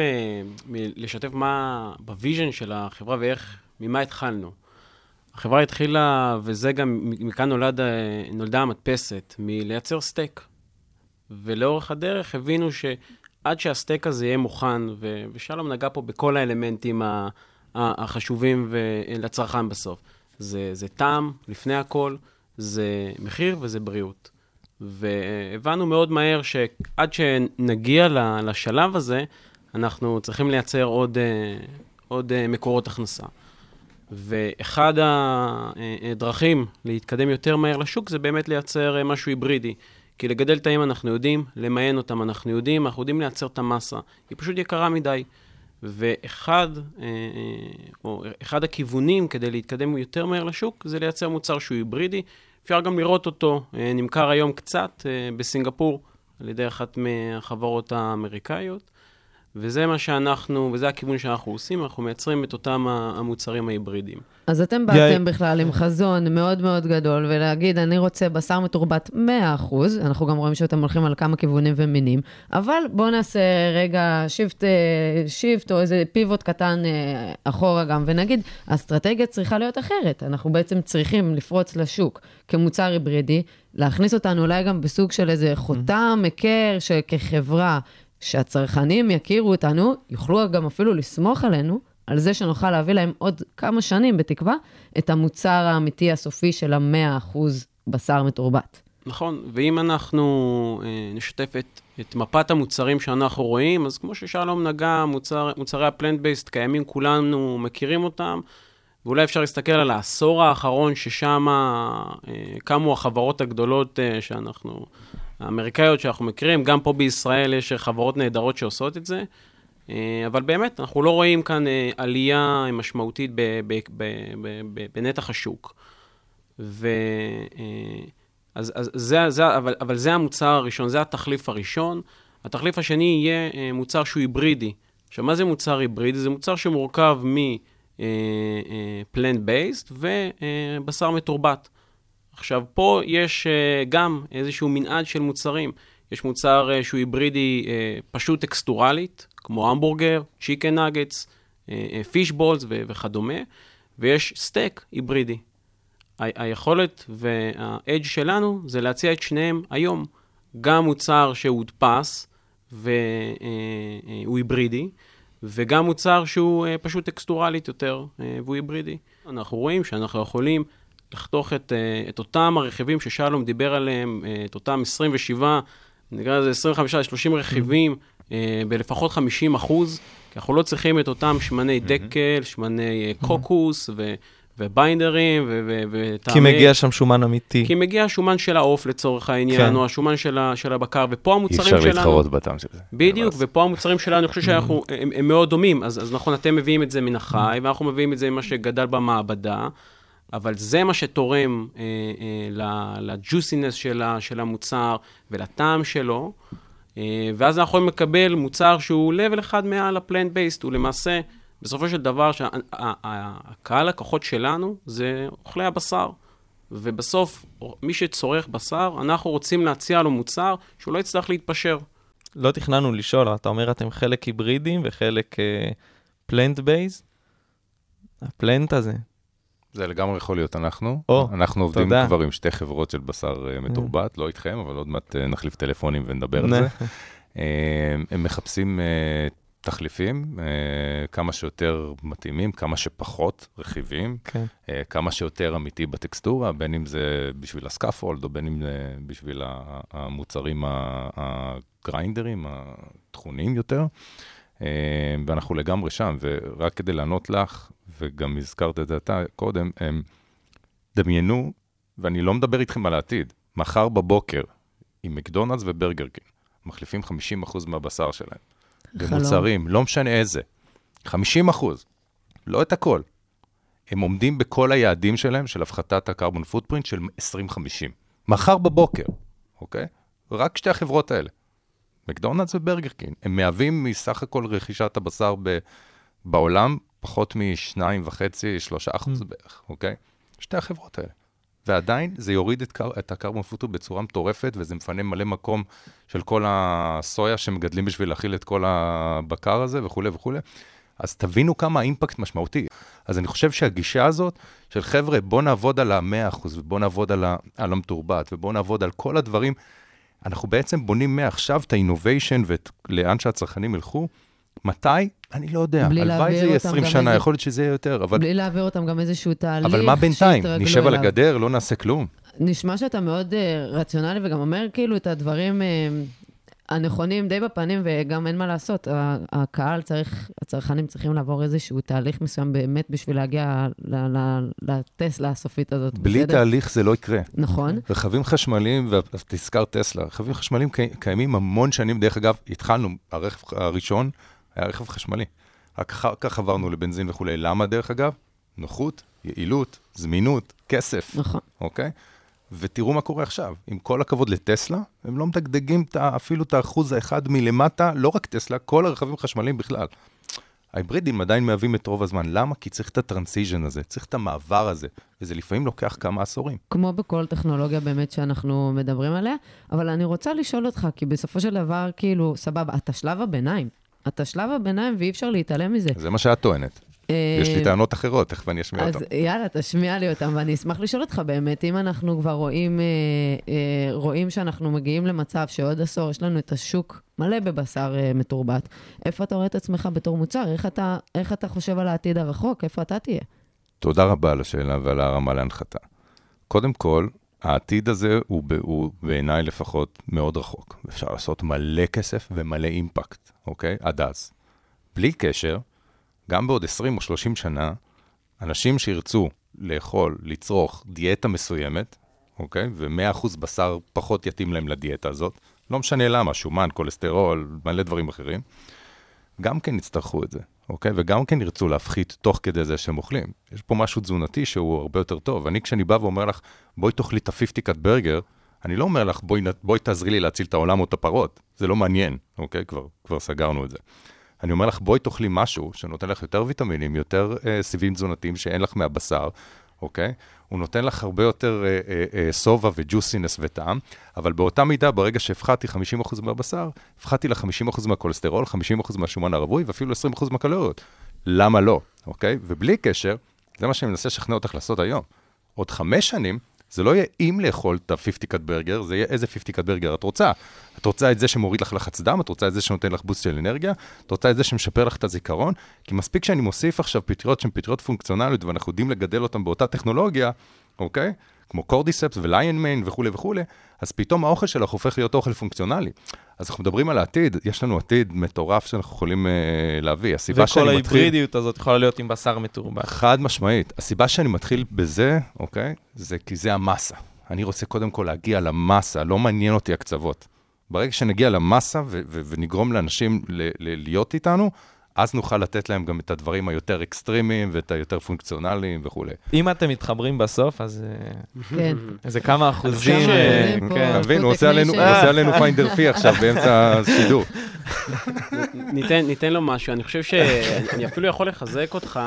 מלשתף מה ב vision של החברה ואיך, ממה התחלנו. החברה התחילה, וזה גם, מכאן נולד, אה, נולדה המדפסת, מלייצר סטייק. ולאורך הדרך הבינו שעד שהסטייק הזה יהיה מוכן, ו- ושלום נגע פה בכל האלמנטים ה- ה- החשובים ו- לצרכן בסוף. זה, זה טעם, לפני הכל, זה מחיר וזה בריאות. והבנו מאוד מהר שעד שנגיע לשלב הזה, אנחנו צריכים לייצר עוד, אה, עוד אה, מקורות הכנסה. ואחד הדרכים להתקדם יותר מהר לשוק זה באמת לייצר אה, משהו היברידי. כי לגדל תאים אנחנו יודעים, למיין אותם אנחנו יודעים, אנחנו יודעים לייצר את המסה. היא פשוט יקרה מדי. ואחד אה, אה, או אחד הכיוונים כדי להתקדם יותר מהר לשוק זה לייצר מוצר שהוא היברידי. אפשר גם לראות אותו, אה, נמכר היום קצת בסינגפור על ידי אחת מהחברות האמריקאיות. וזה מה שאנחנו, וזה הכיוון שאנחנו עושים, אנחנו מייצרים את אותם המוצרים ההיברידיים. אז אתם. באתם בכלל עם חזון מאוד מאוד גדול, ולהגיד, אני רוצה בשר מתורבת 100%, אנחנו גם רואים שאתם הולכים על כמה כיוונים ומינים, אבל בואו נעשה רגע shift, shift או איזה pivot קטן אה, אחורה גם, ונגיד, האסטרטגיה צריכה להיות אחרת. אנחנו בעצם צריכים לפרוץ לשוק כמוצר היברידי, להכניס אותנו אולי גם בסוג של איזה חותם, היכר, שכחברה, שהצרכנים יכירו אותנו, יוכלו גם אפילו לסמוך עלינו, על זה שנוכל להביא להם עוד כמה שנים, בתקווה, את המוצר האמיתי הסופי של ה-100% בשר מתורבת. נכון, ואם אנחנו אה, נשתף את, את מפת המוצרים שאנחנו רואים, אז כמו ששלום נגע, מוצר, מוצרי הפלנט-בייסט קיימים, כולנו מכירים אותם, ואולי אפשר להסתכל על העשור האחרון, ששם אה, קמו החברות הגדולות אה, שאנחנו, האמריקאיות שאנחנו מכירים, גם פה בישראל יש חברות נהדרות שעושות את זה. אה, אבל באמת, אנחנו לא רואים כאן אה, עלייה משמעותית בנתח השוק. ו... אה, אז, אז זה, זה, אבל, אבל זה המוצר הראשון, זה התחליף הראשון. התחליף השני יהיה אה, מוצר שהוא היברידי. עכשיו, מה זה מוצר היברידי? זה מוצר שמורכב בייסט ובשר מתורבת. עכשיו, פה יש אה, גם איזשהו מנעד של מוצרים. יש מוצר אה, שהוא היברידי אה, פשוט טקסטורלית, כמו המבורגר, צ'יקן נגטס, פיש בולס וכדומה, ויש סטייק היברידי. היכולת והאדג' שלנו זה להציע את שניהם היום. גם מוצר שהודפס והוא היברידי, וגם מוצר שהוא פשוט טקסטורלית יותר והוא היברידי. אנחנו רואים שאנחנו יכולים לחתוך את, אה, את אותם הרכיבים ששלום דיבר עליהם, אה, את אותם 27, נקרא לזה 25-30 רכיבים, אה, בלפחות 50 אחוז, כי אנחנו לא צריכים את אותם שמני דקל, שמני קוקוס ו... וביינדרים ו- ו- וטעמי... כי מגיע שם שומן אמיתי. כי מגיע השומן של העוף לצורך העניין, כן. או השומן של, ה- של הבקר, ופה אי המוצרים אפשר שלנו... להתחרות בטעם של זה. בדיוק, ופה המוצרים שלנו, אני חושב שאנחנו, הם, הם מאוד דומים. אז, אז נכון, אתם מביאים את זה מן החי, ואנחנו מביאים את זה ממה שגדל במעבדה, אבל זה מה שתורם אה, אה, לג'וסינס של, של המוצר ולטעם שלו, אה, ואז אנחנו יכולים לקבל מוצר שהוא level אחד מעל ה plant based, הוא למעשה, בסופו של דבר, הקהל לקוחות שלנו זה אוכלי הבשר. ובסוף, מי שצורך בשר, אנחנו רוצים להציע לו מוצר שהוא לא יצטרך להתפשר. לא תכננו לשאול, אתה אומר אתם חלק היברידים וחלק plant uh, based. ה plant הזה. זה לגמרי יכול להיות אנחנו. או, אנחנו עובדים תודה. כבר עם שתי חברות של בשר uh, מתורבת, לא איתכם, אבל עוד מעט uh, נחליף טלפונים ונדבר על זה. הם מחפשים uh, תחליפים uh, כמה שיותר מתאימים, כמה שפחות רכיבים, כן. uh, כמה שיותר אמיתי בטקסטורה, בין אם זה בשביל הסקאפולד, או בין אם זה בשביל המוצרים הגריינדרים, התכונים יותר. ואנחנו לגמרי שם, ורק כדי לענות לך, וגם הזכרת את זה אתה קודם, הם דמיינו, ואני לא מדבר איתכם על העתיד, מחר בבוקר, עם מקדונלדס וברגר קינג, מחליפים 50% מהבשר שלהם. חלום. במוצרים, לא משנה איזה. 50 אחוז, לא את הכל. הם עומדים בכל היעדים שלהם של הפחתת ה carbon footprint של 2050. מחר בבוקר, אוקיי? רק שתי החברות האלה, מקדונלדס וברגר קינג, הם מהווים מסך הכל רכישת הבשר ב, בעולם פחות מ-2.5-3 אחוז mm. בערך, אוקיי? שתי החברות האלה. ועדיין זה יוריד את, קר, את הקרבון פוטו בצורה מטורפת, וזה מפנה מלא מקום של כל הסויה שמגדלים בשביל להכיל את כל הבקר הזה וכולי וכולי. אז תבינו כמה האימפקט משמעותי. אז אני חושב שהגישה הזאת של חבר'ה, בוא נעבוד על ה-100% ובוא נעבוד על, ה- על המתורבת ובוא נעבוד על כל הדברים, אנחנו בעצם בונים מעכשיו את ה-innovation ולאן שהצרכנים ילכו. מתי? אני לא יודע. הלוואי זה יהיה 20 שנה, איזה... יכול להיות שזה יהיה יותר, אבל... בלי להעביר אותם גם איזשהו תהליך אבל מה בינתיים? נשב על הגדר, לא נעשה כלום. נשמע שאתה מאוד uh, רציונלי וגם אומר כאילו את הדברים uh, הנכונים די בפנים, וגם אין מה לעשות. הקהל צריך, הצרכנים צריכים לעבור איזשהו תהליך מסוים באמת בשביל להגיע לטסלה הסופית הזאת. בלי בסדר? תהליך זה לא יקרה. נכון. רכבים חשמליים, ותזכר טסלה, רכבים חשמליים קיימים המון שנים, דרך אגב, התחלנו, הרכב הראשון היה רכב חשמלי. רק אחר כך עברנו לבנזין וכולי. למה, דרך אגב? נוחות, יעילות, זמינות, כסף. נכון. אוקיי? ותראו מה קורה עכשיו. עם כל הכבוד לטסלה, הם לא מדגדגים אפילו את האחוז האחד מלמטה, לא רק טסלה, כל הרכבים החשמליים בכלל. ההיברידים עדיין מהווים את רוב הזמן. למה? כי צריך את הטרנסיז'ן הזה, צריך את המעבר הזה, וזה לפעמים לוקח כמה עשורים. כמו בכל טכנולוגיה באמת שאנחנו מדברים עליה, אבל אני רוצה לשאול אותך, כי בסופו של דבר, כאילו, סבבה, אתה שלב הביניים. אתה שלב הביניים ואי אפשר להתעלם מזה. זה מה שאת טוענת. יש לי טענות אחרות, תכף אני אשמיע אותן. אז יאללה, תשמיע לי אותן, ואני אשמח לשאול אותך באמת, אם אנחנו כבר רואים, אה, אה, רואים שאנחנו מגיעים למצב שעוד עשור יש לנו את השוק מלא בבשר אה, מתורבת, איפה אתה רואה את עצמך בתור מוצר? איך אתה, איך אתה חושב על העתיד הרחוק? איפה אתה תהיה? תודה רבה על השאלה ועל הרמה להנחתה. קודם כל, העתיד הזה הוא, הוא בעיניי לפחות מאוד רחוק. אפשר לעשות מלא כסף ומלא אימפקט, אוקיי? עד אז. בלי קשר, גם בעוד 20 או 30 שנה, אנשים שירצו לאכול, לצרוך דיאטה מסוימת, אוקיי? ו-100% בשר פחות יתאים להם לדיאטה הזאת, לא משנה למה, שומן, כולסטרול, מלא דברים אחרים, גם כן יצטרכו את זה, אוקיי? וגם כן ירצו להפחית תוך כדי זה שהם אוכלים. יש פה משהו תזונתי שהוא הרבה יותר טוב. אני, כשאני בא ואומר לך, בואי תאכלי את ה-50 קאט ברגר, אני לא אומר לך, בואי, בואי תעזרי לי להציל את העולם או את הפרות. זה לא מעניין, אוקיי? כבר, כבר סגרנו את זה. אני אומר לך, בואי תאכלי משהו שנותן לך יותר ויטמינים, יותר אה, סיבים תזונתיים שאין לך מהבשר, אוקיי? הוא נותן לך הרבה יותר שובע אה, אה, וג'וסינס וטעם, אבל באותה מידה, ברגע שהפחתי 50% מהבשר, הפחתי לה 50% מהכולסטרול, 50% מהשומן הרווי ואפילו 20% מהקלוריות. למה לא, אוקיי? ובלי קשר, זה מה שאני מנסה לשכנע אותך לעשות היום. עוד חמש שנים, זה לא יהיה אם לאכול את ה-50 קאט ברגר, זה יהיה איזה 50 קאט ברגר את רוצה. את רוצה את זה שמוריד לך לחץ דם, את רוצה את זה שנותן לך בוסט של אנרגיה, את רוצה את זה שמשפר לך את הזיכרון, כי מספיק שאני מוסיף עכשיו פטריות שהן פטריות פונקציונליות ואנחנו יודעים לגדל אותן באותה טכנולוגיה, אוקיי? כמו קורדיספס וליין מיין וכולי וכולי, אז פתאום האוכל שלך הופך להיות אוכל פונקציונלי. אז אנחנו מדברים על העתיד, יש לנו עתיד מטורף שאנחנו יכולים אה, להביא. הסיבה שאני מתחיל... וכל ההיברידיות הזאת יכולה להיות עם בשר מתורבת. חד משמעית. הסיבה שאני מתחיל בזה, אוקיי? זה כי זה המסה. אני רוצה קודם כל להגיע למסה, לא מעניין אותי הקצוות. ברגע שנגיע למסה ו- ונגרום לאנשים להיות איתנו, אז נוכל לתת להם גם את הדברים היותר אקסטרימיים ואת היותר פונקציונליים וכולי. אם אתם מתחברים בסוף, אז אה, כן. איזה כמה אחוזים... אה. כן. אתה מבין, הוא עושה עלינו- פיינדר פי עכשיו באמצע השידור. ניתן, ניתן לו משהו. אני חושב שאני אפילו יכול לחזק אותך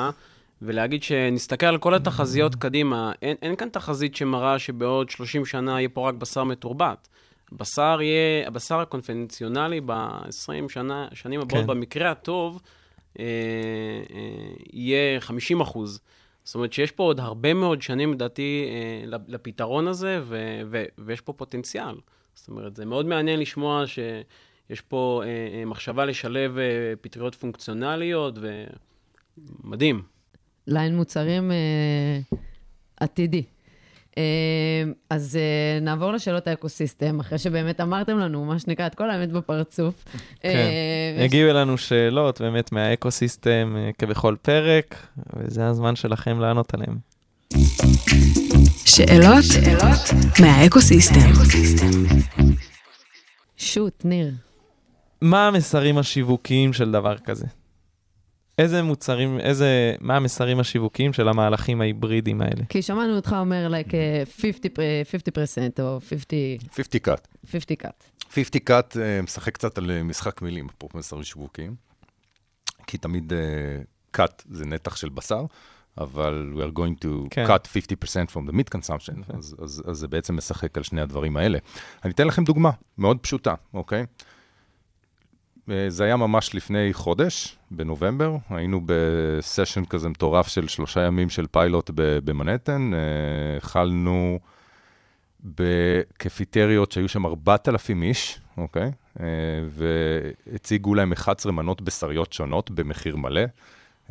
ולהגיד שנסתכל על כל התחזיות קדימה. אין, אין כאן תחזית שמראה שבעוד 30 שנה יהיה פה רק בשר מתורבת. בשר יהיה, הבשר הקונבנציונלי ב-20 שנה, שנים הבאות, כן. במקרה הטוב, אה, אה, יהיה 50 אחוז. זאת אומרת שיש פה עוד הרבה מאוד שנים, לדעתי, אה, לפתרון הזה, ו- ו- ויש פה פוטנציאל. זאת אומרת, זה מאוד מעניין לשמוע שיש פה אה, אה, מחשבה לשלב אה, פטריות פונקציונליות, ומדהים. ליין מוצרים אה, עתידי. אה, אז אה, נעבור לשאלות ה ecosystem, אחרי שבאמת אמרתם לנו, מה שנקרא, את כל האמת בפרצוף. כן. אה, הגיעו אלינו שאלות באמת מה ecosystem אה, כבכל פרק, וזה הזמן שלכם לענות עליהם. שאלות מהאקוסיסטם. שוט, ניר. מה המסרים השיווקיים של דבר כזה? איזה מוצרים, איזה, מה המסרים השיווקיים של המהלכים ההיברידיים האלה? כי שמענו אותך אומר, like, אה, 50, אה, 50% או 50, 50 קאט. 50 cut. 50 קאט אה, משחק קצת על אה, משחק מילים, אפרופו מסרים שיווקיים. כי תמיד קאט זה נתח של בשר, אבל we are going to כן. cut 50% from the meat consumption, אז, אז, אז זה בעצם משחק על שני הדברים האלה. אני אתן לכם דוגמה מאוד פשוטה, אוקיי? אה, זה היה ממש לפני חודש, בנובמבר, היינו בסשן כזה מטורף של שלושה ימים של פיילוט במנהטן, אה, אכלנו בקפיטריות שהיו שם 4,000 איש, אוקיי? אה, והציגו להם 11 מנות בשריות שונות במחיר מלא.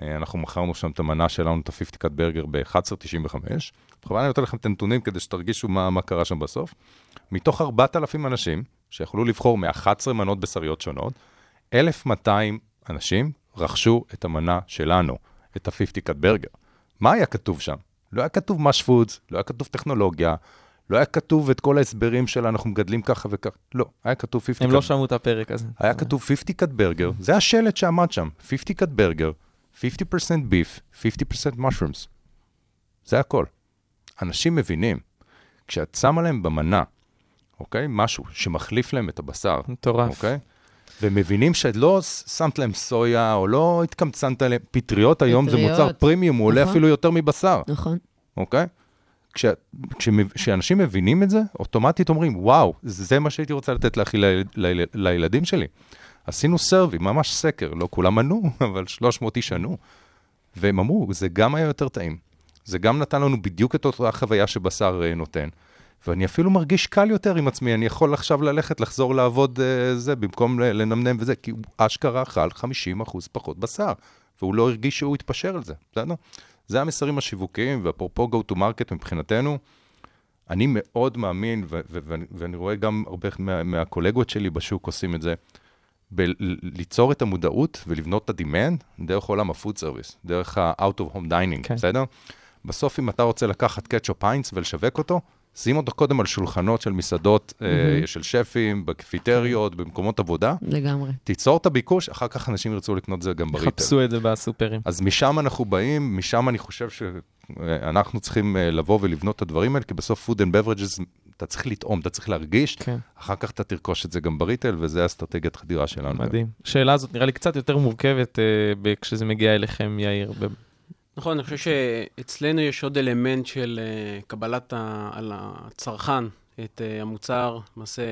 אה, אנחנו מכרנו שם את המנה שלנו, את ה-50 קאט ברגר ב-11.95. בכוונה אני נותן לכם את הנתונים כדי שתרגישו מה, מה קרה שם בסוף. מתוך 4,000 אנשים שיכלו לבחור מ-11 מנות בשריות שונות, 1,200 אנשים רכשו את המנה שלנו, את ה-50 קאט ברגר. מה היה כתוב שם? לא היה כתוב מש פודס, לא היה כתוב טכנולוגיה, לא היה כתוב את כל ההסברים של אנחנו מגדלים ככה וככה, לא, היה כתוב 50 הם לא שמעו את הפרק הזה. היה כתוב 50 קאט ברגר, זה השלט שעמד שם, 50 קאט ברגר, 50% beef, 50% mushrooms. זה הכל. אנשים מבינים, כשאת שמה להם במנה, אוקיי? משהו שמחליף להם את הבשר, מטורף. אוקיי? ומבינים שלא שמת להם סויה, או לא התקמצנת עליהם, פטריות היום זה פטריות, מוצר פרימיום, הוא עולה נכון. אפילו יותר מבשר, נכון. אוקיי? כש- כשמב- כשאנשים מבינים את זה, אוטומטית אומרים, וואו, זה מה שהייתי רוצה לתת להכיל ליל- ליל- לילדים שלי. עשינו סרבי, ממש סקר, לא כולם ענו, אבל 300 איש ענו. והם אמרו, זה גם היה יותר טעים. זה גם נתן לנו בדיוק את אותה חוויה שבשר אה, נותן. ואני אפילו מרגיש קל יותר עם עצמי, אני יכול עכשיו ללכת, לחזור לעבוד אה, זה, במקום לנמנם וזה, כי הוא אשכרה אכל 50% פחות בשר, והוא לא הרגיש שהוא התפשר על זה, בסדר? זה המסרים השיווקיים, ואפרופו go to market מבחינתנו, אני מאוד מאמין, ו- ו- ואני- ואני רואה גם הרבה מה- מהקולגות שלי בשוק עושים את זה, ליצור את המודעות ולבנות את ה-demand דרך עולם ה-food service, דרך ה-out of home dining, כן. בסדר? בסוף, אם אתה רוצה לקחת קטשופ היינץ ולשווק אותו, שים אותו קודם על שולחנות של מסעדות, אה, של שפים, בקפיטריות, במקומות עבודה, לגמרי. תיצור את הביקוש, אחר כך אנשים ירצו לקנות את זה גם בריטל. חפשו את זה בסופרים. אז משם אנחנו באים, משם אני חושב שאנחנו צריכים אה, לבוא ולבנות את הדברים האלה, כי בסוף food and beverages, אתה צריך לטעום, אתה צריך להרגיש, כן, אחר כך אתה תרכוש את זה גם בריטל, וזה אסטרטגיית חדירה שלנו. מדהים. השאלה הזאת נראה לי קצת יותר מורכבת אה, כשזה מגיע אליכם, יאיר. נכון, אני חושב שאצלנו יש עוד אלמנט של אה, קבלת ה, על הצרכן את אה, המוצר. למעשה,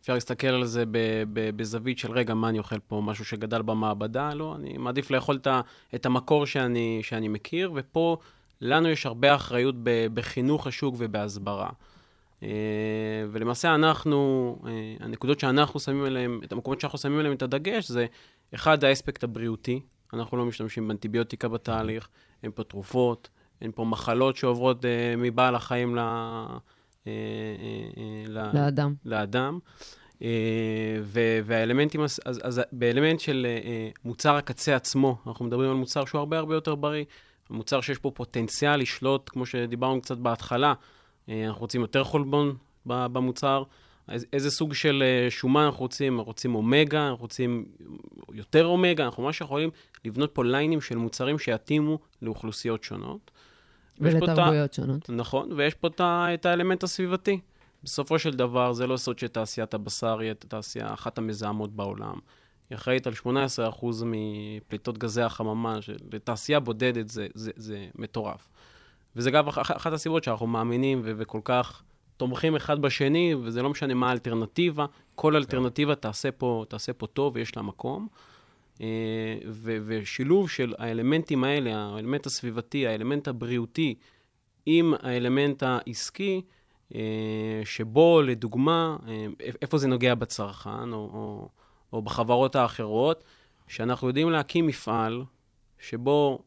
אפשר להסתכל על זה ב, ב, בזווית של, רגע, מה אני אוכל פה? משהו שגדל במעבדה? לא, אני מעדיף לאכול את, המקור שאני, שאני מכיר, ופה לנו יש הרבה אחריות ב, בחינוך השוק ובהסברה. אה, ולמעשה אנחנו, הנקודות שאנחנו שמים עליהן, את המקומות שאנחנו שמים עליהן את הדגש, זה אחד, האספקט הבריאותי. אנחנו לא משתמשים באנטיביוטיקה בתהליך, אין פה תרופות, אין פה מחלות שעוברות אה, מבעל החיים ל, אה, אה, אה, לאדם. לאדם. אה, ו- והאלמנטים, הס- אז, אז באלמנט של אה, אה, מוצר הקצה עצמו, אנחנו מדברים על מוצר שהוא הרבה הרבה יותר בריא, מוצר שיש פה פוטנציאל לשלוט, כמו שדיברנו קצת בהתחלה, אנחנו רוצים יותר חולבון במוצר, איזה סוג של אה, שומן אנחנו רוצים, אנחנו רוצים אומגה, אנחנו רוצים יותר אומגה, אנחנו ממש יכולים לבנות פה ליינים של מוצרים שיתאימו לאוכלוסיות שונות. ולתרבויות שונות. נכון, ויש פה את האלמנט הסביבתי. בסופו של דבר, זה לא סוד שתעשיית הבשר היא תעשייה אחת המזהמות בעולם. היא אחראית על 18% מפליטות גזי החממה, שלתעשייה בודדת זה, זה, זה מטורף. וזה גם אחת הסיבות שאנחנו מאמינים וכל כך תומכים אחד בשני, וזה לא משנה מה האלטרנטיבה, כל אלטרנטיבה תעשה פה, תעשה פה טוב ויש לה מקום. אה, ו- ושילוב של האלמנטים האלה, האלמנט הסביבתי, האלמנט הבריאותי, עם האלמנט העסקי, אה, שבו, לדוגמה, אה, איפה זה נוגע בצרכן, או, או, או בחברות האחרות, שאנחנו יודעים להקים מפעל שבו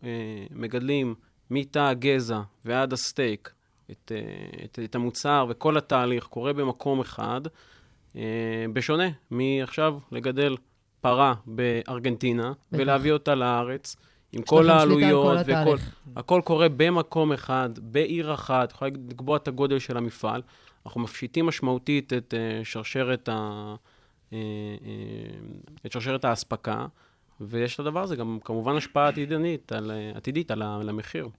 מגדלים מתא הגזע ועד הסטייק, את, אה, את, את המוצר וכל התהליך קורה במקום אחד, אה, בשונה מעכשיו לגדל פרה בארגנטינה ולהביא אותה לארץ. עם כל העלויות, וכל, הכל קורה במקום אחד, בעיר אחת, יכולה לקבוע את הגודל של המפעל. אנחנו מפשיטים משמעותית את uh, שרשרת, ה, uh, uh, את שרשרת האספקה, ויש לדבר הזה גם כמובן השפעה עתידנית, על, עתידית על, על המחיר.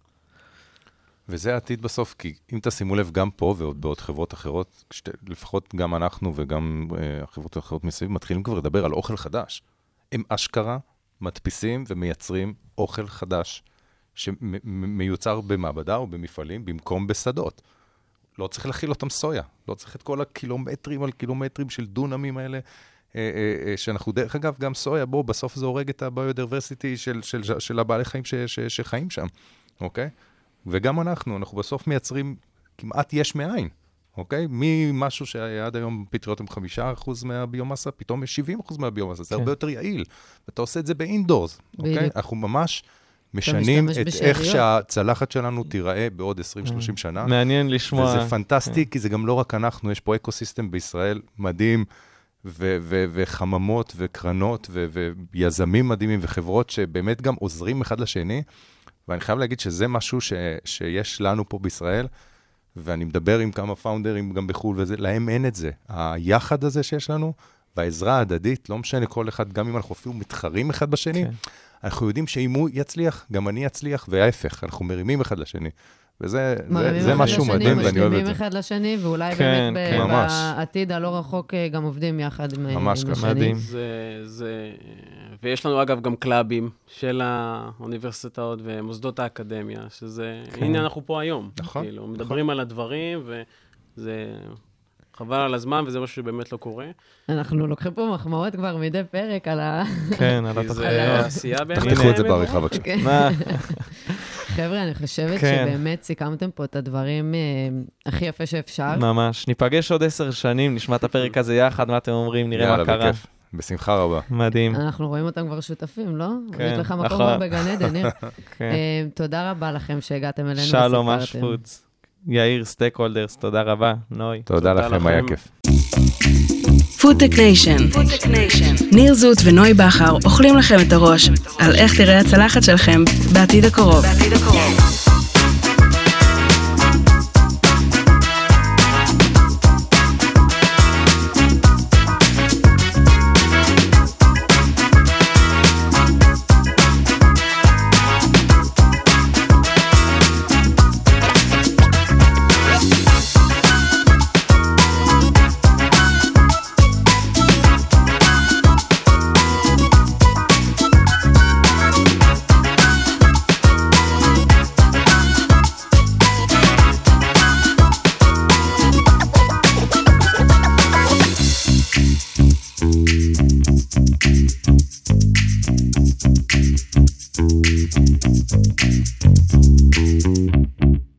וזה העתיד בסוף, כי אם תשימו לב, גם פה ועוד בעוד חברות אחרות, כשת, לפחות גם אנחנו וגם uh, החברות האחרות מסביב, מתחילים כבר לדבר על אוכל חדש. הם אשכרה מדפיסים ומייצרים אוכל חדש, שמיוצר במעבדה או במפעלים במקום בשדות. לא צריך להכיל אותם סויה, לא צריך את כל הקילומטרים על קילומטרים של דונמים האלה. אה, אה, שאנחנו, דרך אגב, גם סויה, בוא, בסוף זה הורג את ה biodiversity של, של, של, הבעלי חיים ש, ש, שחיים שם, אוקיי? וגם אנחנו, אנחנו בסוף מייצרים כמעט יש מאין, אוקיי? ממשהו שהיה עד היום פטריות חמישה אחוז מהביומאסה, פתאום יש 70 אחוז מהביומאסה, זה כן. הרבה יותר יעיל. ואתה עושה את זה ב indoors, אוקיי? אנחנו ממש... משנים את בשאריות. איך שהצלחת שלנו תיראה בעוד 20-30 mm. שנה. מעניין לשמוע. וזה פנטסטי, כן. כי זה גם לא רק אנחנו, יש פה ecosystem בישראל מדהים, ו- ו- וחממות וקרנות ו- ויזמים מדהימים וחברות שבאמת גם עוזרים אחד לשני. ואני חייב להגיד שזה משהו ש, שיש לנו פה בישראל, ואני מדבר עם כמה פאונדרים גם בחו"ל וזה, להם אין את זה. היחד הזה שיש לנו, והעזרה ההדדית, לא משנה כל אחד, גם אם אנחנו אפילו מתחרים אחד בשני, כן. אנחנו יודעים שאם הוא יצליח, גם אני אצליח, וההפך, אנחנו מרימים אחד לשני. וזה זה, זה משהו לשני, מדהים, ואני אוהב את זה. משלימים אחד לשני, ואולי כן, באמת כן. בעתיד הלא רחוק אה, גם עובדים יחד עם, ממש עם השני. מדהים. זה, זה, ויש לנו אגב גם קלאבים של האוניברסיטאות ומוסדות האקדמיה, שזה, כן. הנה אנחנו פה היום. נכון. כאילו, נכון. מדברים על הדברים, וזה חבל על הזמן, וזה משהו שבאמת לא קורה. אנחנו לוקחים פה מחמאות כבר מדי פרק על ה... כן, על באמת. תחתכו את זה בעריכה בבקשה. כן. חבר'ה, אני חושבת כן. שבאמת סיכמתם פה את הדברים אה, הכי יפה שאפשר. ממש. ניפגש עוד עשר שנים, נשמע את הפרק הזה יחד, מה אתם אומרים, נראה מה קרה. בשמחה רבה. מדהים. אנחנו רואים אותם כבר שותפים, לא? כן, יש לך מקום כבר נכון. בגן עדן, ניר. כן. אה, תודה רבה לכם שהגעתם אלינו וסיפרתם. שלום אשפוץ. יאיר Steakholders, תודה רבה. נוי. תודה לכם, היה כיף. FoodTech Nation. ניר זוט ונוי בכר אוכלים לכם את הראש על איך תראה הצלחת שלכם בעתיד הקרוב. בעתיד הקרוב.